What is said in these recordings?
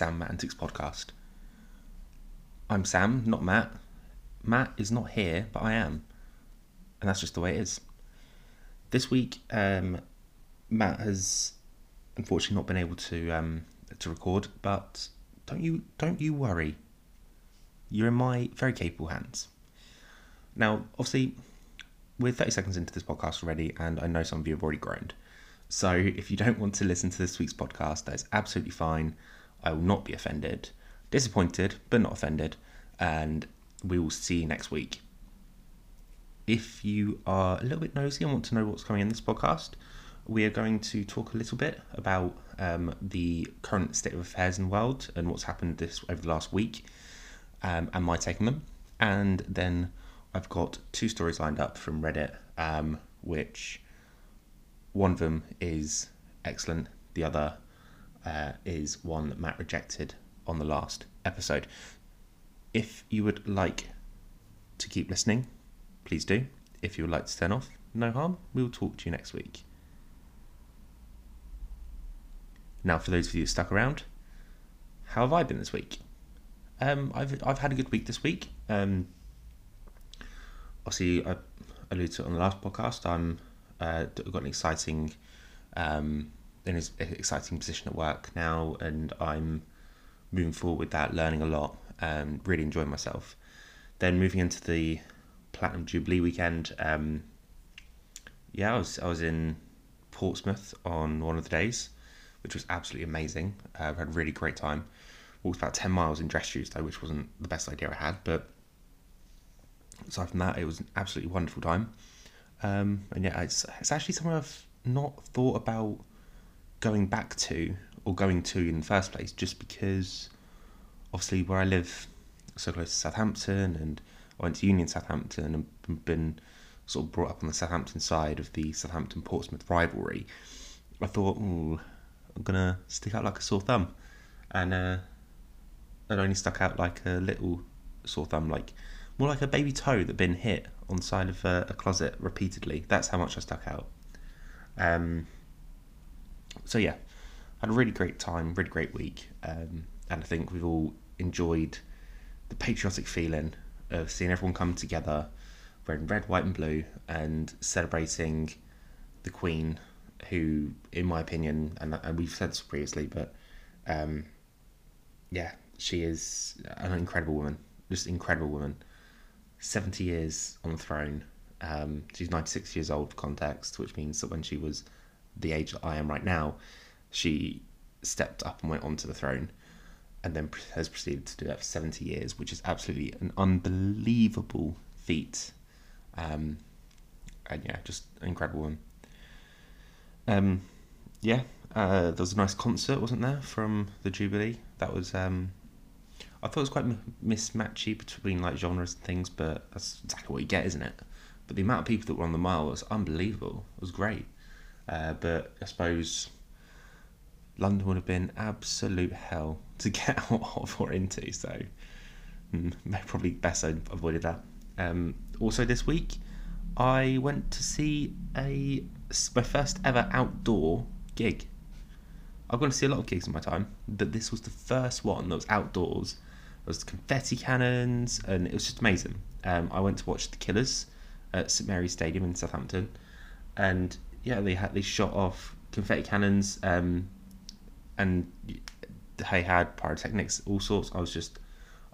Sam Matt Antics podcast. I'm Sam, not Matt. Matt is not here, but I am, and that's just the way it is. This week, um, Matt has unfortunately not been able to um, to record, but don't you don't you worry. You're in my very capable hands. Now, obviously, we're 30 seconds into this podcast already, and I know some of you have already groaned. So if you don't want to listen to this week's podcast, that is absolutely fine. I will not be offended. Disappointed, but not offended. And we will see you next week. If you are a little bit nosy and want to know what's coming in this podcast, we are going to talk a little bit about um, the current state of affairs in the world and what's happened this over the last week um, and my take on them. And then I've got two stories lined up from Reddit, um, which one of them is excellent. The other uh, is one that Matt rejected on the last episode. If you would like to keep listening, please do. If you would like to turn off, no harm. We will talk to you next week. Now, for those of you stuck around, how have I been this week? Um, I've I've had a good week this week. Um, obviously, I alluded to it on the last podcast. I'm uh, got an exciting, um, an exciting position at work now, and I'm moving forward with that, learning a lot, um, really enjoying myself. Then moving into the Platinum Jubilee weekend, um, yeah, I was I was in Portsmouth on one of the days, which was absolutely amazing. Uh, I had a really great time. Walked about ten miles in dress shoes though, which wasn't the best idea I had, but aside from that, it was an absolutely wonderful time. Um, and yeah, it's it's actually somewhere I've not thought about going back to or going to in the first place, just because obviously where I live, so close to Southampton, and I went to uni in Southampton and been sort of brought up on the Southampton side of the Southampton Portsmouth rivalry. I thought, oh, I'm gonna stick out like a sore thumb, and uh, it only stuck out like a little sore thumb, like more like a baby toe that been hit on the side of a, a closet repeatedly. That's how much I stuck out. Um, so yeah, had a really great time, really great week, um, and I think we've all enjoyed the patriotic feeling of seeing everyone come together, wearing red, white, and blue, and celebrating the Queen, who, in my opinion, and, and we've said this previously, but um, yeah, she is an incredible woman, just incredible woman. 70 years on the throne. Um, she's 96 years old context, which means that when she was the age that I am right now, she stepped up and went onto the throne and then has proceeded to do that for 70 years, which is absolutely an unbelievable feat. Um, and yeah, just incredible one. Um, yeah, uh, there was a nice concert, wasn't there, from the Jubilee? That was um, I thought it was quite mismatchy between like genres and things, but that's exactly what you get, isn't it? But the amount of people that were on the mile was unbelievable. It was great. Uh, but I suppose London would have been absolute hell to get out of or into, so mm, probably best I avoided that. Um, also, this week I went to see a my first ever outdoor gig. I've gone to see a lot of gigs in my time, but this was the first one that was outdoors there was confetti cannons, and it was just amazing. Um, I went to watch the Killers at St Mary's Stadium in Southampton, and yeah, they had they shot off confetti cannons, um, and they had pyrotechnics, all sorts. I was just,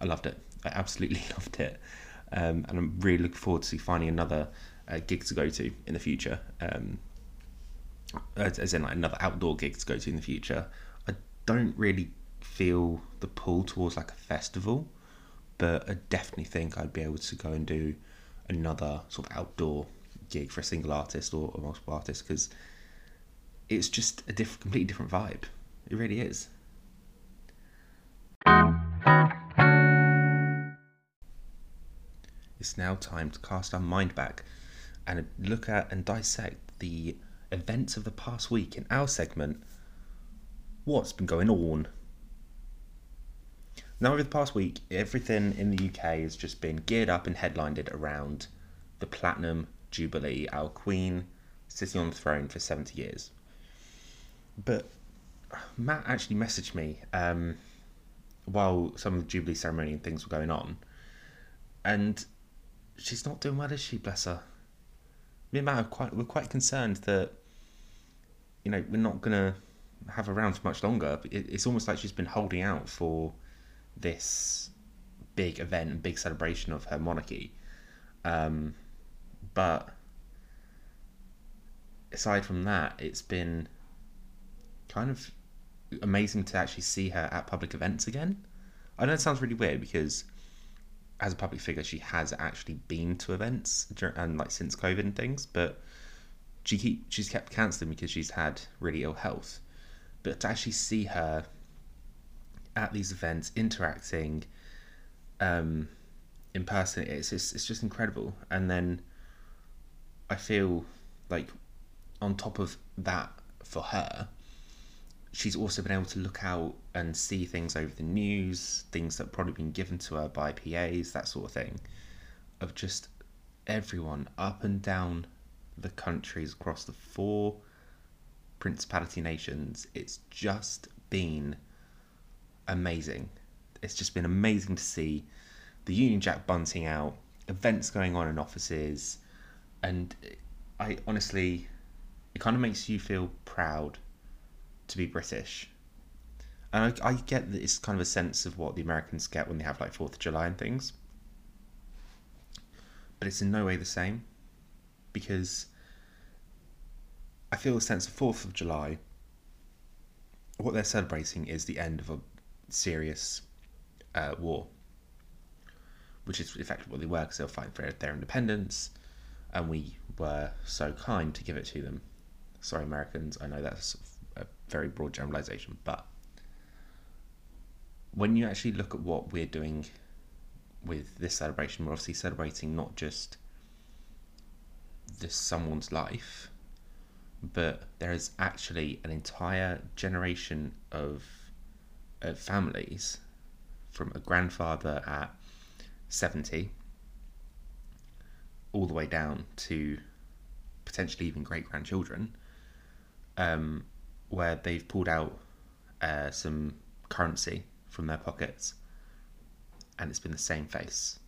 I loved it. I absolutely loved it, um, and I'm really looking forward to finding another uh, gig to go to in the future. Um, as, as in like another outdoor gig to go to in the future. I don't really feel the pull towards like a festival, but I definitely think I'd be able to go and do another sort of outdoor gig for a single artist or, or multiple artists because it's just a different, completely different vibe. It really is. It's now time to cast our mind back and look at and dissect the events of the past week in our segment What's Been Going On? Now, over the past week, everything in the UK has just been geared up and headlined around the Platinum Jubilee, our Queen sitting on the throne for 70 years. But Matt actually messaged me um, while some of the Jubilee ceremony and things were going on, and she's not doing well, is she? Bless her. Me and Matt are quite we're quite concerned that you know we're not gonna have her around for much longer. It, it's almost like she's been holding out for this big event and big celebration of her monarchy. Um, but aside from that, it's been kind of amazing to actually see her at public events again. I know it sounds really weird because as a public figure, she has actually been to events and like since COVID and things, but she keep she's kept cancelling because she's had really ill health. But to actually see her at these events interacting um, in person, it's just, it's just incredible. And then I feel like on top of that for her, she's also been able to look out and see things over the news, things that probably been given to her by PAs, that sort of thing, of just everyone up and down the countries across the four principality nations. It's just been amazing. It's just been amazing to see the Union Jack bunting out, events going on in offices, and I honestly, it kind of makes you feel proud to be British. And I, I get that it's kind of a sense of what the Americans get when they have like Fourth of July and things. But it's in no way the same because I feel a sense of Fourth of July. What they're celebrating is the end of a serious uh, war, which is effectively what they were because they were fighting for their independence, and we were so kind to give it to them. Sorry, Americans, I know that's a very broad generalization, but when you actually look at what we're doing with this celebration, we're obviously celebrating not just this someone's life, but there is actually an entire generation of, of families from a grandfather at 70 all the way down to potentially even great grandchildren um, where they've pulled out uh, some currency from their pockets and it's been the same face.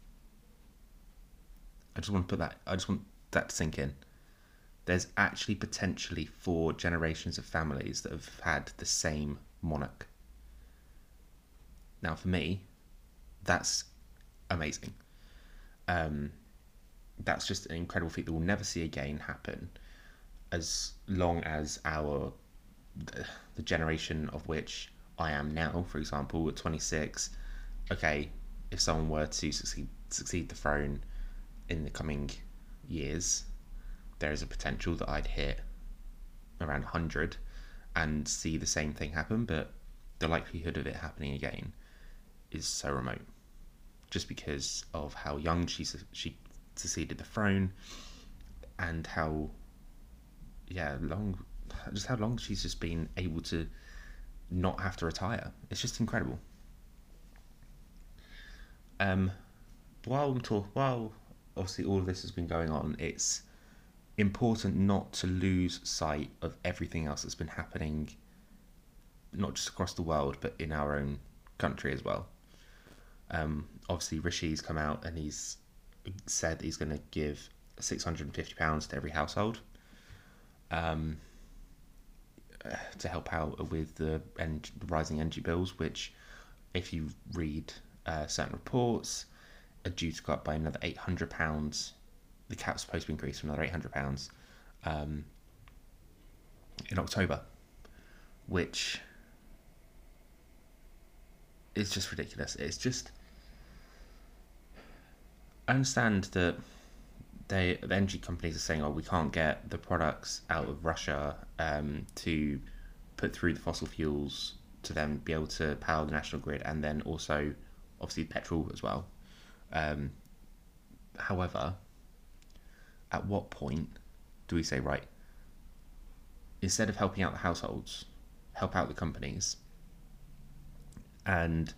I just want to put that, I just want that to sink in. There's actually potentially four generations of families that have had the same monarch. Now, for me, that's amazing. Um, that's just an incredible feat that we'll never see again happen as long as our the, generation of which I am now, for example, at 26, okay, if someone were to succeed succeed the throne in the coming years, there is a potential that I'd hit around 100 and see the same thing happen, but the likelihood of it happening again is so remote. Just because of how young she she succeeded the throne and how yeah long just how long she's just been able to not have to retire. It's just incredible. Um, while I'm talk, while obviously all of this has been going on, it's important not to lose sight of everything else that's been happening, not just across the world, but in our own country as well. Um, obviously, Rishi's come out and he's said he's going to give six hundred and fifty pounds to every household. Um, to help out with the en- rising energy bills, which, if you read uh, certain reports, are due to go up by another eight hundred pounds. The cap's supposed to increase from another eight hundred pounds um, in October, which is just ridiculous. It's just I understand that they the energy companies are saying, "Oh, we can't get the products out of Russia um, to put through the fossil fuels to then be able to power the national grid, and then also obviously petrol as well." Um, however, at what point do we say, right? Instead of helping out the households, help out the companies, and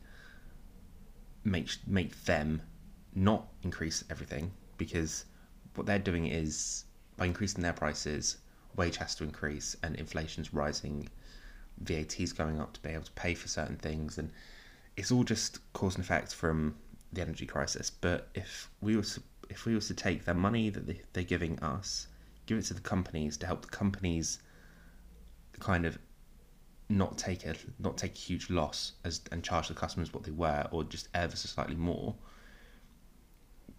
make make them not increase everything because what they're doing is by increasing their prices, wage has to increase and inflation's rising VAT's going up to be able to pay for certain things, and it's all just cause and effect from the energy crisis. But if we were to, if we were to take the money that they, they're giving us, give it to the companies to help the companies kind of not take a not take a huge loss as and charge the customers what they were or just ever so slightly more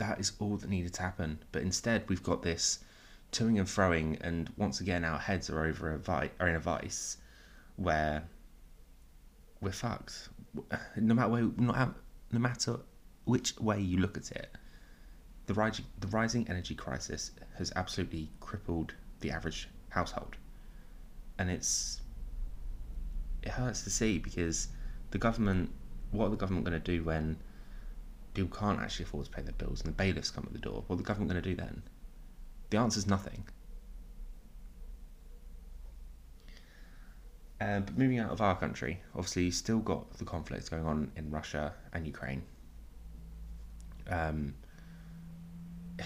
that is all that needed to happen. But instead we've got this toing and froing and once again our heads are over a vi- are in a vice where we're fucked. No matter way, no, no matter which way you look at it the rising the rising energy crisis has absolutely crippled the average household. And it's it hurts to see because the government, what are the government going to do when people can't actually afford to pay their bills and the bailiffs come at the door? What are the government going to do then? The answer is nothing. Uh, but moving out of our country, obviously, you still got the conflicts going on in Russia and Ukraine. Um,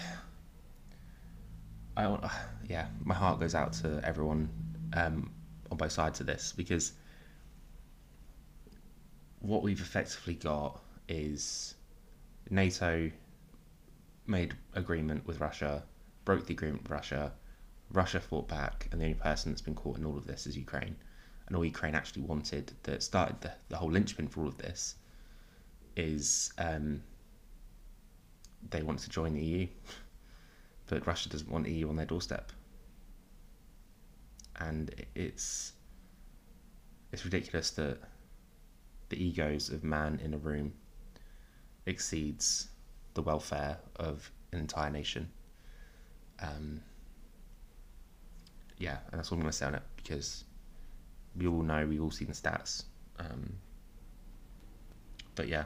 I yeah, my heart goes out to everyone um, on both sides of this because what we've effectively got is NATO made agreement with Russia, broke the agreement with Russia, Russia fought back, and the only person that's been caught in all of this is Ukraine. And all Ukraine actually wanted, that started the, the whole linchpin for all of this, is um, they want to join the EU. But Russia doesn't want EU on their doorstep. And it's it's ridiculous that the egos of man in a room exceeds the welfare of an entire nation. Um, yeah, and that's all I'm going to say on it because we all know, we've all seen the stats. Um, but yeah,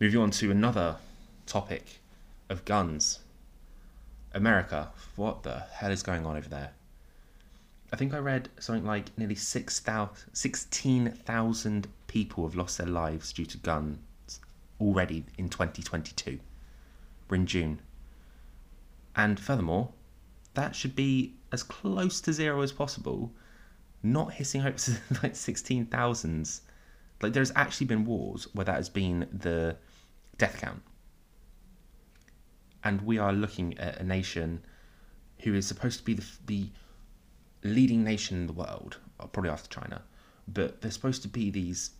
moving on to another topic of guns. America, what the hell is going on over there? I think I read something like nearly 6, 16,000 people have lost their lives due to guns already in 2022. We're in June. And furthermore, that should be as close to zero as possible, not hissing hopes of like 16,000s. Like, there's actually been wars where that has been the death count. And we are looking at a nation who is supposed to be the, the leading nation in the world, uh, probably after China, but they're supposed to be these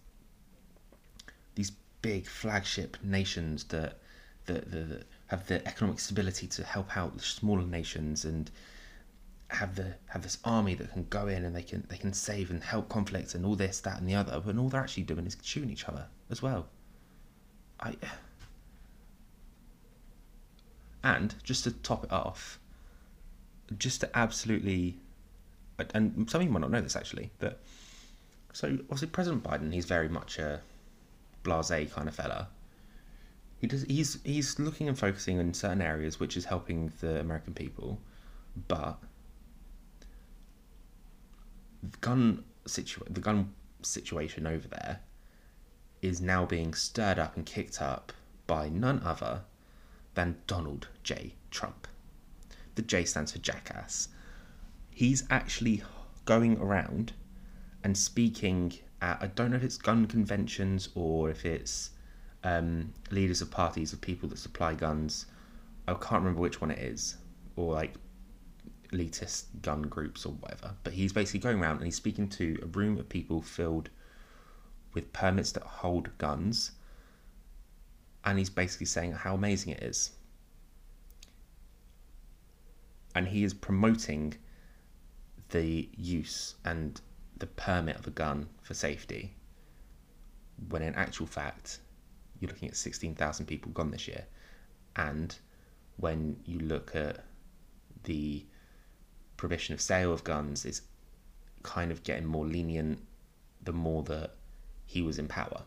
these big flagship nations that that, that, that have the economic stability to help out the smaller nations and have the have this army that can go in and they can they can save and help conflicts and all this that and the other but all they're actually doing is shooting each other as well. I and just to top it off just to absolutely and some of you might not know this actually, but so obviously President Biden, he's very much a blasé kind of fella. He does he's he's looking and focusing in certain areas which is helping the American people, but the gun situ the gun situation over there is now being stirred up and kicked up by none other than Donald J. Trump. The J stands for jackass he's actually going around and speaking at I don't know if it's gun conventions or if it's um, leaders of parties of people that supply guns. I can't remember which one it is, or like elitist gun groups or whatever. But he's basically going around and he's speaking to a room of people filled with permits that hold guns, and he's basically saying how amazing it is. And he is promoting the use and the permit of a gun for safety, when in actual fact, you're looking at 16,000 people gone this year. And when you look at the prohibition of sale of guns, is kind of getting more lenient the more that he was in power.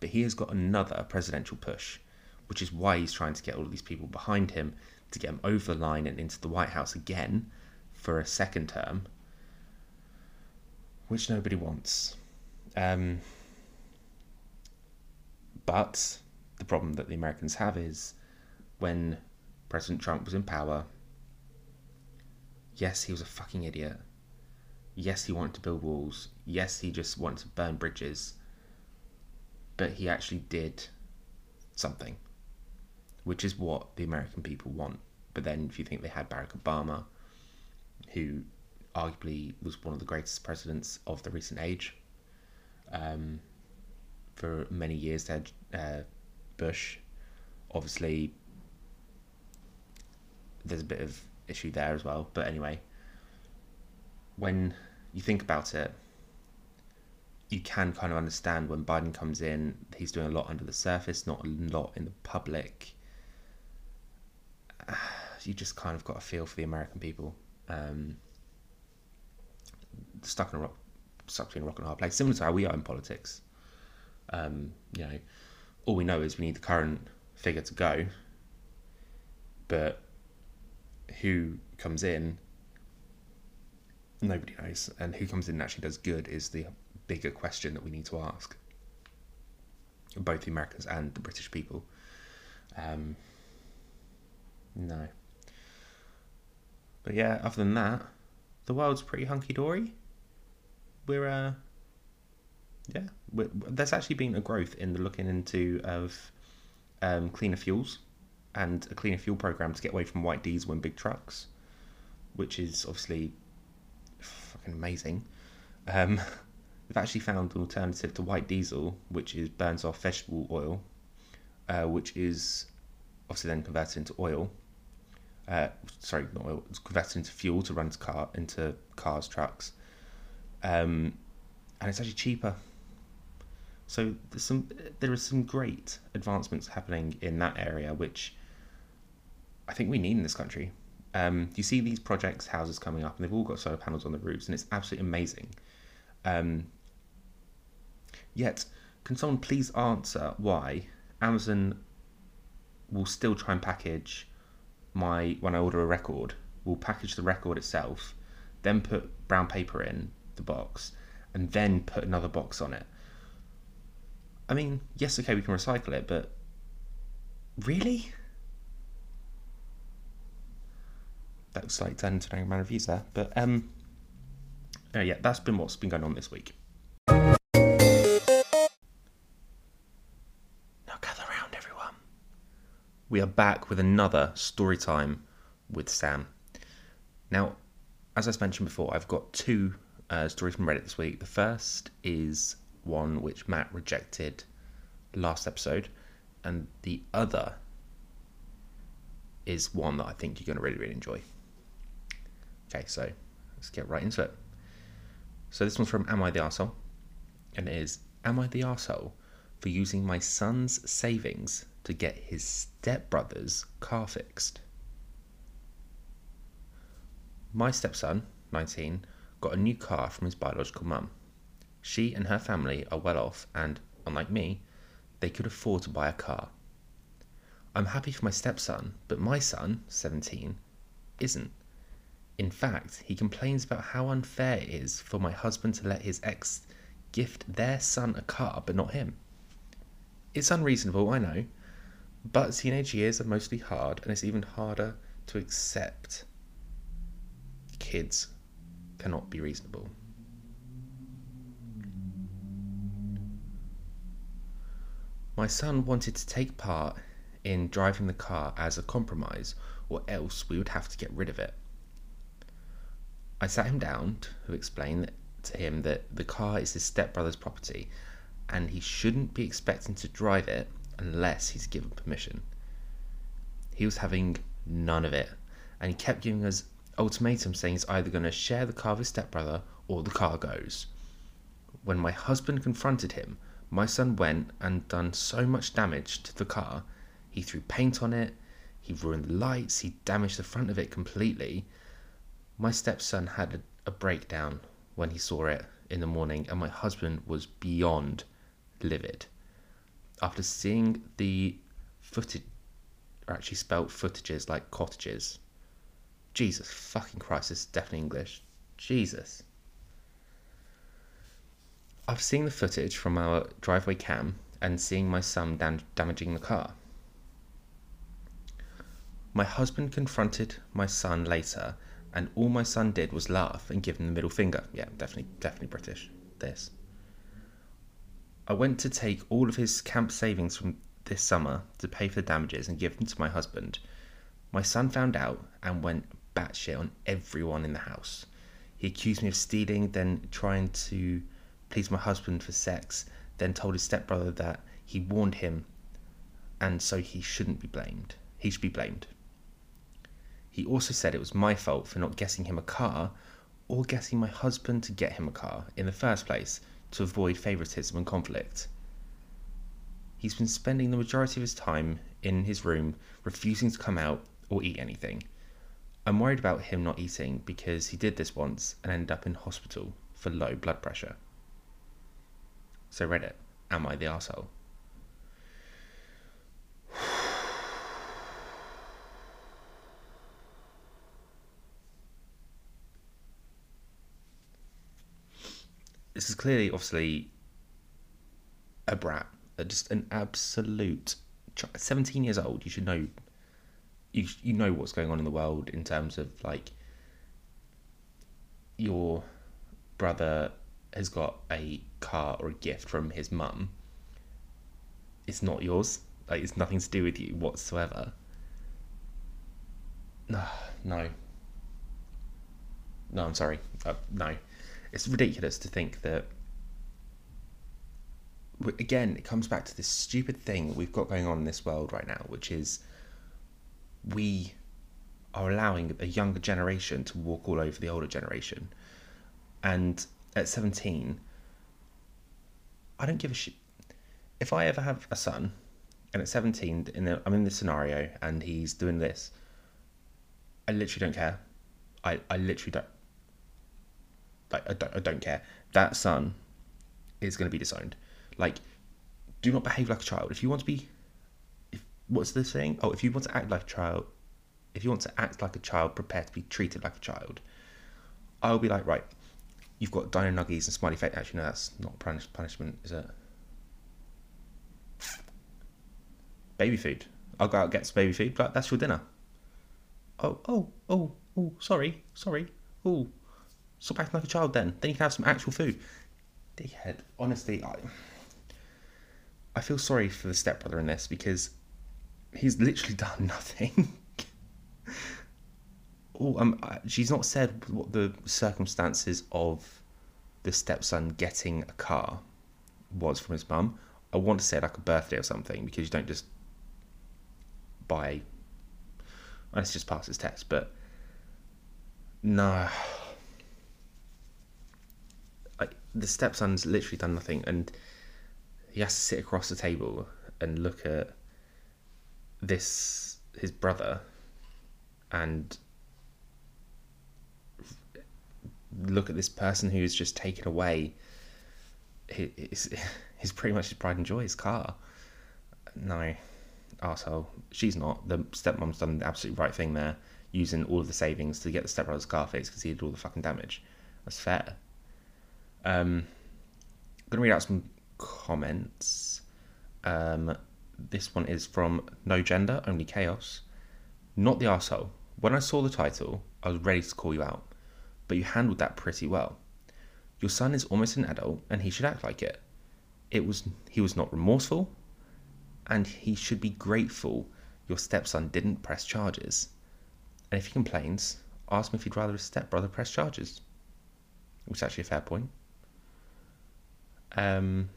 But he has got another presidential push, which is why he's trying to get all of these people behind him to get him over the line and into the White House again for a second term, which nobody wants. Um, but the problem that the Americans have is when President Trump was in power, yes, he was a fucking idiot, Yes, he wanted to build walls. Yes, he just wanted to burn bridges. But he actually did something, which is what the American people want. But then, if you think they had Barack Obama, who arguably was one of the greatest presidents of the recent age, um, for many years, they had uh, Bush. Obviously, there's a bit of issue there as well. But anyway, when you think about it, you can kind of understand when Biden comes in, he's doing a lot under the surface, not a lot in the public. You just kind of got a feel for the American people. Um, stuck in a rock, stuck between a rock and a hard place, similar to how we are in politics. Um, you know, all we know is we need the current figure to go, but who comes in, nobody knows, and who comes in and actually does good is the bigger question that we need to ask, both the Americans and the British people. Um, no. But yeah, other than that, the world's pretty hunky dory. We're uh, yeah, we're, there's actually been a growth in the looking into of um, cleaner fuels and a cleaner fuel program to get away from white diesel and big trucks, which is obviously fucking amazing. Um, they've actually found an alternative to white diesel, which is burns off vegetable oil, uh, which is obviously then converted into oil. Uh, sorry, not oil. It's converted into fuel to run to car into cars, trucks, um, and it's actually cheaper. So there's some there are some great advancements happening in that area, which I think we need in this country. Um, you see these projects, houses coming up, and they've all got solar panels on the roofs, and it's absolutely amazing. Um, yet, can someone please answer why Amazon will still try and package my when I order a record, will package the record itself, then put brown paper in the box, and then put another box on it. I mean, yes, okay, we can recycle it, but really? that was like turning to my reviews there. But um, uh, yeah, that's been what's been going on this week. Now gather round, everyone. We are back with another story time with Sam. Now, as I mentioned before, I've got two uh, stories from Reddit this week. The first is one which Matt rejected last episode, and the other is one that I think you're going to really, really enjoy. Okay, so let's get right into it. So this one's from Am I the Arsehole? And it is Am I the Arsehole for using my son's savings to get his stepbrother's car fixed? My stepson, 19, got a new car from his biological mum. She and her family are well off and, unlike me, they could afford to buy a car. I'm happy for my stepson, but my son, 17, isn't. In fact, he complains about how unfair it is for my husband to let his ex gift their son a car but not him. It's unreasonable, I know, but teenage years are mostly hard and it's even harder to accept. Kids cannot be reasonable. My son wanted to take part in driving the car as a compromise, or else we would have to get rid of it. I sat him down to explain to him that the car is his stepbrother's property and he shouldn't be expecting to drive it unless he's given permission. He was having none of it and he kept giving us ultimatums saying he's either going to share the car with his stepbrother or the car goes. When my husband confronted him, my son went and done so much damage to the car. He threw paint on it, he ruined the lights, he damaged the front of it completely, my stepson had a, a breakdown when he saw it in the morning, and my husband was beyond livid. After seeing the footage, or actually spelt footages like cottages. Jesus fucking Christ, this is definitely English. Jesus. I've seen the footage from our driveway cam and seeing my son dam- damaging the car. My husband confronted my son later and all my son did was laugh and give him the middle finger. Yeah, definitely, definitely British. This. I went to take all of his camp savings from this summer to pay for the damages and give them to my husband. My son found out and went batshit on everyone in the house. He accused me of stealing, then trying to please my husband for sex, then told his stepbrother that he warned him and so he shouldn't be blamed. He should be blamed. He also said it was my fault for not getting him a car or getting my husband to get him a car in the first place to avoid favouritism and conflict. He's been spending the majority of his time in his room, refusing to come out or eat anything. I'm worried about him not eating because he did this once and ended up in hospital for low blood pressure. So, Reddit, am I the asshole? this is clearly, obviously, a brat, just an absolute. Seventeen years old, you should know. You you know what's going on in the world in terms of like. Your brother has got a car or a gift from his mum. It's not yours. Like it's nothing to do with you whatsoever. No, no. No, I'm sorry. Uh, no it's ridiculous to think that again it comes back to this stupid thing we've got going on in this world right now which is we are allowing a younger generation to walk all over the older generation and at 17 i don't give a shit if i ever have a son and at 17 in the, i'm in this scenario and he's doing this i literally don't care i, I literally don't like, I don't, I don't care. That son is going to be disowned. Like, do not behave like a child. If you want to be, what's the saying? Oh, if you want to act like a child, if you want to act like a child, prepare to be treated like a child. I'll be like, right, you've got dino nuggies and smiley face. Actually, no, that's not punish- punishment, is it? Baby food. I'll go out and get some baby food. Like, that's your dinner. Oh, oh, oh, oh, sorry, sorry. Oh, Stop acting like a child then. Then you can have some actual food. Dickhead. Honestly, I, I feel sorry for the stepbrother in this because he's literally done nothing. oh, um, she's not said what the circumstances of the stepson getting a car was from his mum. I want to say like a birthday or something because you don't just buy. Let's just pass his test, but no the stepson's literally done nothing, and he has to sit across the table and look at this his brother and look at this person who's just taken away his, his pretty much his pride and joy, his car. No, asshole. She's not. The stepmom's done the absolute right thing there, using all of the savings to get the stepbrother's car fixed because he did all the fucking damage. That's fair. Um, I'm to read out some comments. Um, this one is from No Gender, Only Chaos. Not the asshole. When I saw the title, I was ready to call you out, but you handled that pretty well. Your son is almost an adult, and he should act like it. It was he was not remorseful, and he should be grateful your stepson didn't press charges. And if he complains, ask him if he'd rather his stepbrother press charges. Which is actually a fair point. Um,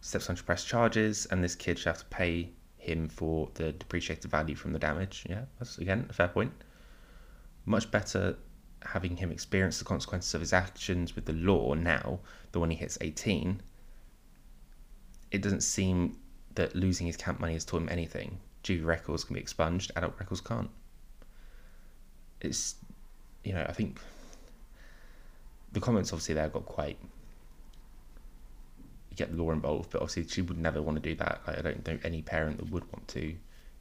stepson should press charges, and this kid should have to pay him for the depreciated value from the damage. Yeah, that's again a fair point. Much better having him experience the consequences of his actions with the law now than when he hits 18. It doesn't seem that losing his camp money has taught him anything. Juvie records can be expunged, adult records can't. It's, you know, I think the comments obviously there got quite get law involved, but obviously she would never want to do that. Like, I don't know any parent that would want to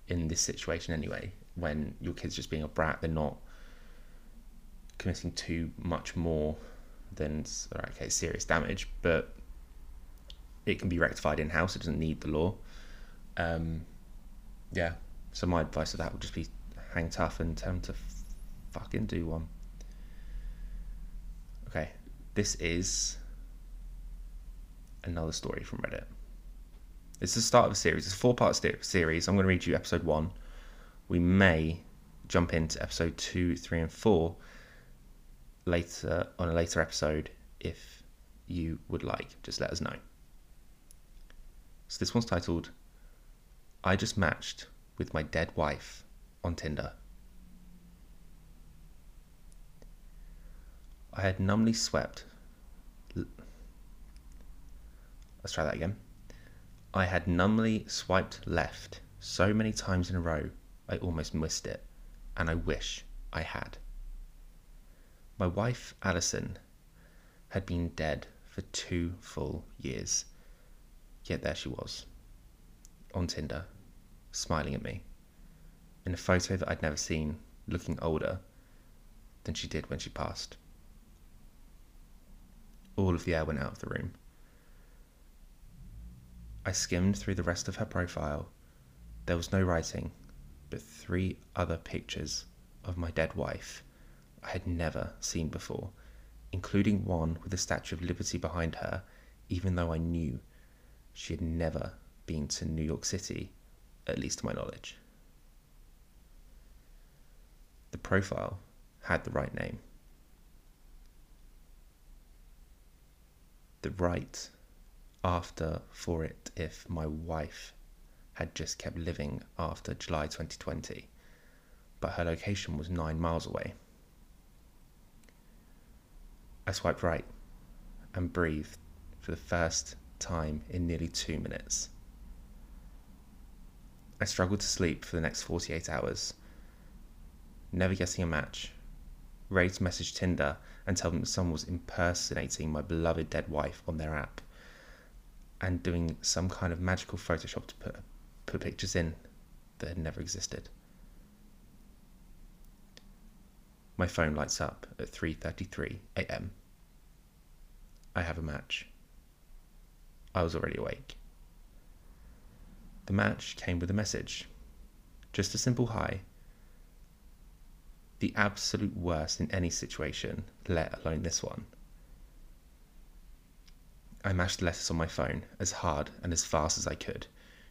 in this situation anyway. When your kid's just being a brat, they're not committing too much more than okay serious damage, but it can be rectified in house. It doesn't need the law. Um, yeah. So my advice of that would just be hang tough and tell him to fucking do one. Okay, this is another story from Reddit. It's the start of a series. It's a four part series. I'm going to read you episode one. We may jump into episode two, three, and four later on a later episode if you would like. Just let us know. So this one's titled I just matched with my dead wife on Tinder. I had numbly swept. Let's try that again. I had numbly swiped left so many times in a row I almost missed it, and I wish I had. My wife, Alison, had been dead for two full years, yet there she was, on Tinder, smiling at me, in a photo that I'd never seen, looking older than she did when she passed. All of the air went out of the room. I skimmed through the rest of her profile. There was no writing, but three other pictures of my dead wife I had never seen before, including one with the Statue of Liberty behind her, even though I knew she had never been to New York City, at least to my knowledge. The profile had the right name. The right after for it if my wife had just kept living after July 2020, but her location was nine miles away. I swiped right and breathed for the first time in nearly two minutes. I struggled to sleep for the next 48 hours, never getting a match. Ready to message Tinder and tell them someone was impersonating my beloved dead wife on their app and doing some kind of magical Photoshop to put put pictures in that had never existed. My phone lights up at 3:33 a.m. I have a match. I was already awake. The match came with a message. Just a simple hi. The absolute worst in any situation, let alone this one. I mashed the letters on my phone as hard and as fast as I could.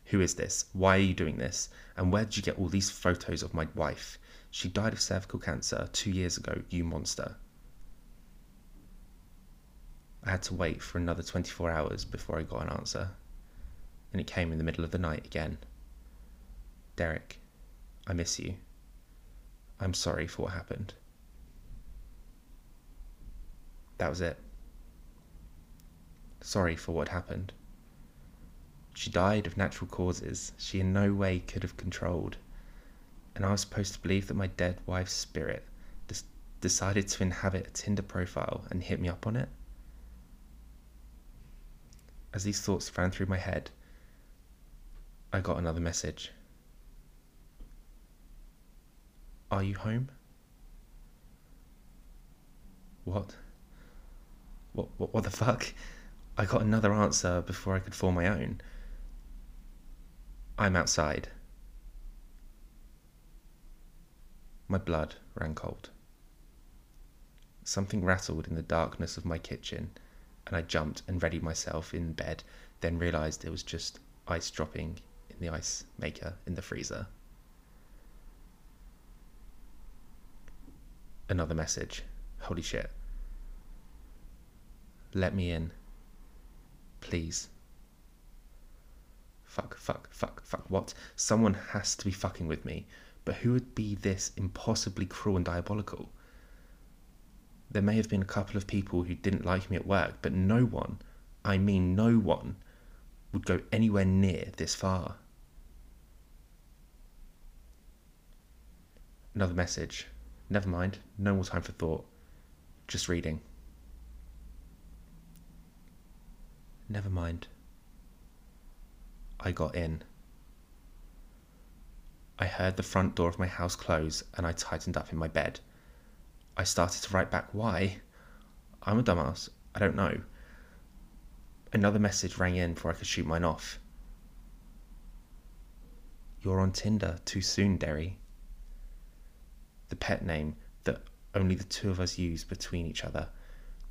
Who is this? Why are you doing this? And where did you get all these photos of my wife? She died of cervical cancer two years ago, you monster. I had to wait for another 24 hours before I got an answer. And it came in the middle of the night again. Derek, I miss you. I'm sorry for what happened. That was it. Sorry for what happened. She died of natural causes she in no way could have controlled. And I was supposed to believe that my dead wife's spirit des- decided to inhabit a Tinder profile and hit me up on it? As these thoughts ran through my head, I got another message. Are you home? What? What, what, what the fuck? I got another answer before I could form my own. I'm outside. My blood ran cold. Something rattled in the darkness of my kitchen, and I jumped and readied myself in bed, then realized it was just ice dropping in the ice maker in the freezer. Another message. Holy shit. Let me in. Please. Fuck, fuck, fuck, fuck. What? Someone has to be fucking with me. But who would be this impossibly cruel and diabolical? There may have been a couple of people who didn't like me at work, but no one, I mean no one, would go anywhere near this far. Another message. Never mind, no more time for thought. Just reading. Never mind. I got in. I heard the front door of my house close and I tightened up in my bed. I started to write back why. I'm a dumbass. I don't know. Another message rang in before I could shoot mine off. You're on Tinder too soon, Derry. the pet name that only the two of us use between each other.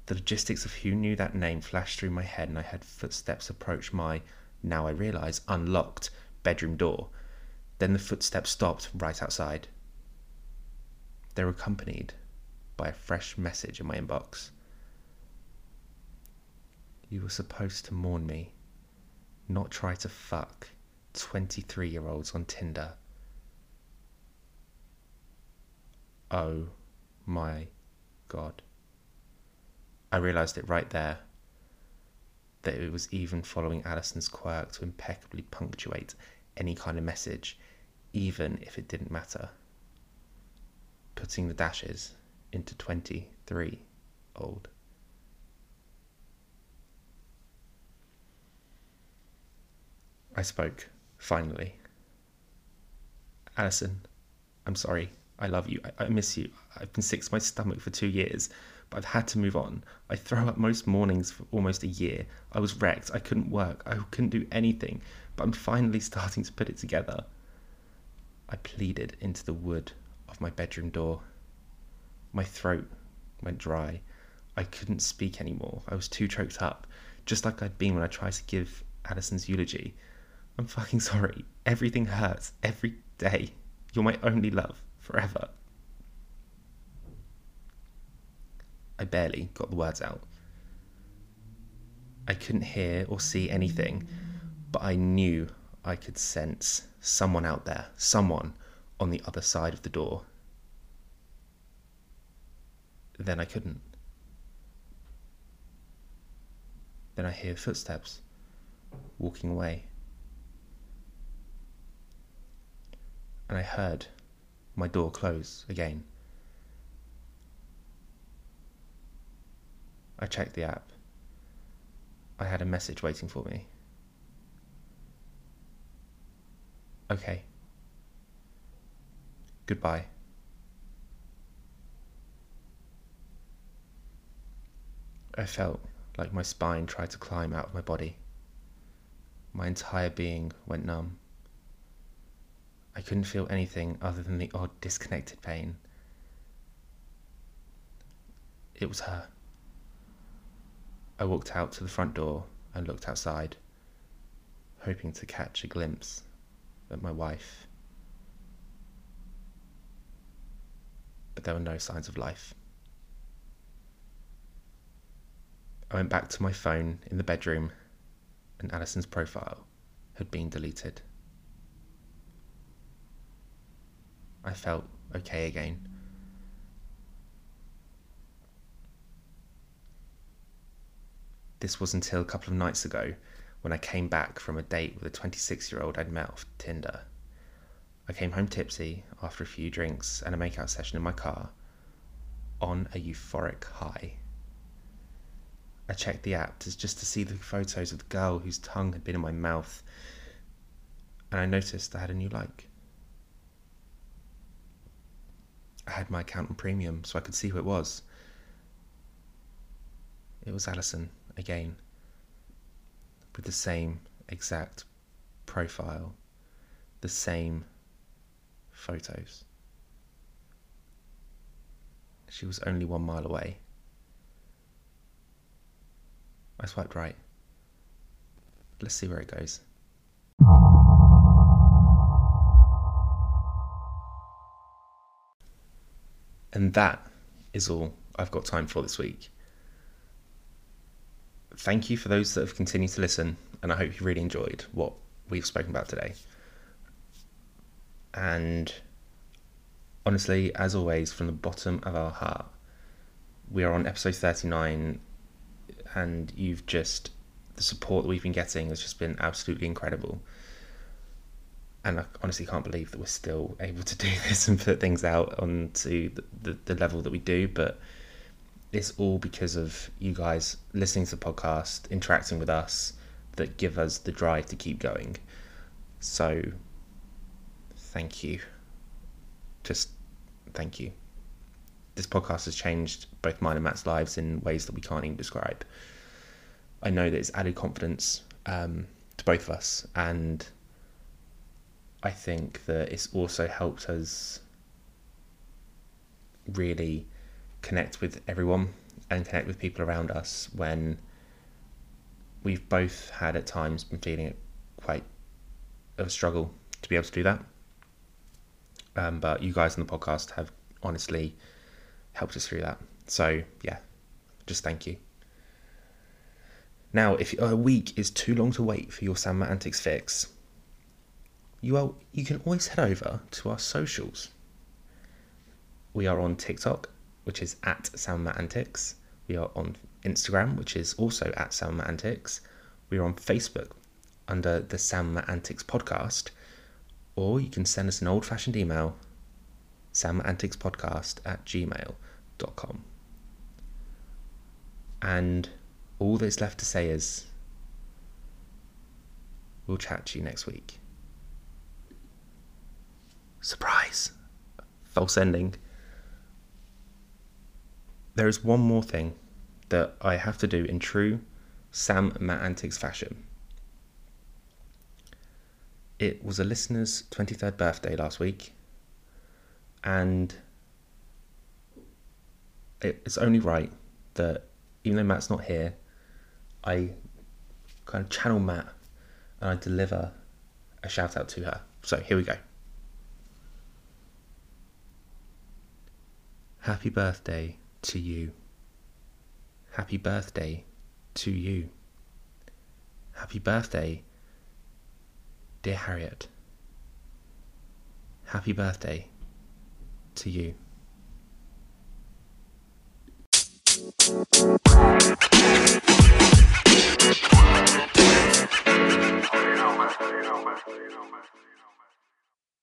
The logistics of who knew that name flashed through my head, and I heard footsteps approach my, now I realise, unlocked bedroom door. Then the footsteps stopped right outside. They were accompanied by a fresh message in my inbox. You were supposed to mourn me, not try to fuck 23 year olds on Tinder. Oh my god. I realised it right there that it was even following Alison's quirk to impeccably punctuate any kind of message, even if it didn't matter. Putting the dashes into 23 old. I spoke, finally. Alison, I'm sorry. I love you. I, I, miss you. I've been sick to my stomach for two years, but I've had to move on. I throw up most mornings for almost a year. I was wrecked. I couldn't work. I couldn't do anything, but I'm finally starting to put it together. I pleaded into the wood of my bedroom door. My throat went dry. I couldn't speak anymore. I was too choked up, just like I'd been when I tried to give Addison's eulogy. I'm fucking sorry. Everything hurts every day. You're my only love forever. I barely got the words out. I couldn't hear or see anything, but I knew I could sense someone out there, someone on the other side of the door. Then I couldn't. Then I hear footsteps walking away. and I heard my door close again. I checked the app. I had a message waiting for me. Okay. Goodbye. I felt like my spine tried to climb out of my body. My entire being went numb. I couldn't feel anything other than the odd disconnected pain. It was her. I walked out to the front door and looked outside, hoping to catch a glimpse at my wife. But there were no signs of life. I went back to my phone in the bedroom, and Alison's profile had been deleted. I felt okay again. This was until a couple of nights ago when I came back from a date with a 26 year old I'd met off Tinder. I came home tipsy after a few drinks and a makeout session in my car on a euphoric high. I checked the app just to see the photos of the girl whose tongue had been in my mouth, and I noticed I had a new like. I had my account on premium so I could see who it was. It was Alison again, with the same exact profile, the same photos. She was only one mile away. I swiped right. Let's see where it goes. And that is all I've got time for this week. Thank you for those that have continued to listen, and I hope you really enjoyed what we've spoken about today. And honestly, as always, from the bottom of our heart, we are on episode 39, and you've just, the support that we've been getting has just been absolutely incredible and I honestly can't believe that we're still able to do this and put things out onto the, the, the, level that we do. But it's all because of you guys listening to the podcast, interacting with us, that give us the drive to keep going. So, thank you. Just thank you. This podcast has changed both mine and Matt's lives in ways that we can't even describe. I know that it's added confidence um, to both of us and I think that it's also helped us really connect with everyone and connect with people around us when we've both had at times been feeling quite of a struggle to be able to do that. Um, but you guys on the podcast have honestly helped us through that. So yeah, just thank you. Now, if a week is too long to wait for your Matt Antics fix, you are you can always head over to our socials. We are on TikTok, which is at Sam Antics. We are on Instagram, which is also at Sam Antics. We are on Facebook under the Sam Antics podcast, or you can send us an old fashioned email, samanticspodcast at gmail.com. And all that's left to say is we'll chat to you next week. Surprise! False ending. There is one more thing that I have to do in true Sam Matt Antics fashion. It was a listener's 23rd birthday last week, and it's only right that even though Matt's not here, I kind of channel Matt and I deliver a shout out to her. So here we go. Happy birthday to you. Happy birthday to you. Happy birthday, dear Harriet. Happy birthday to you.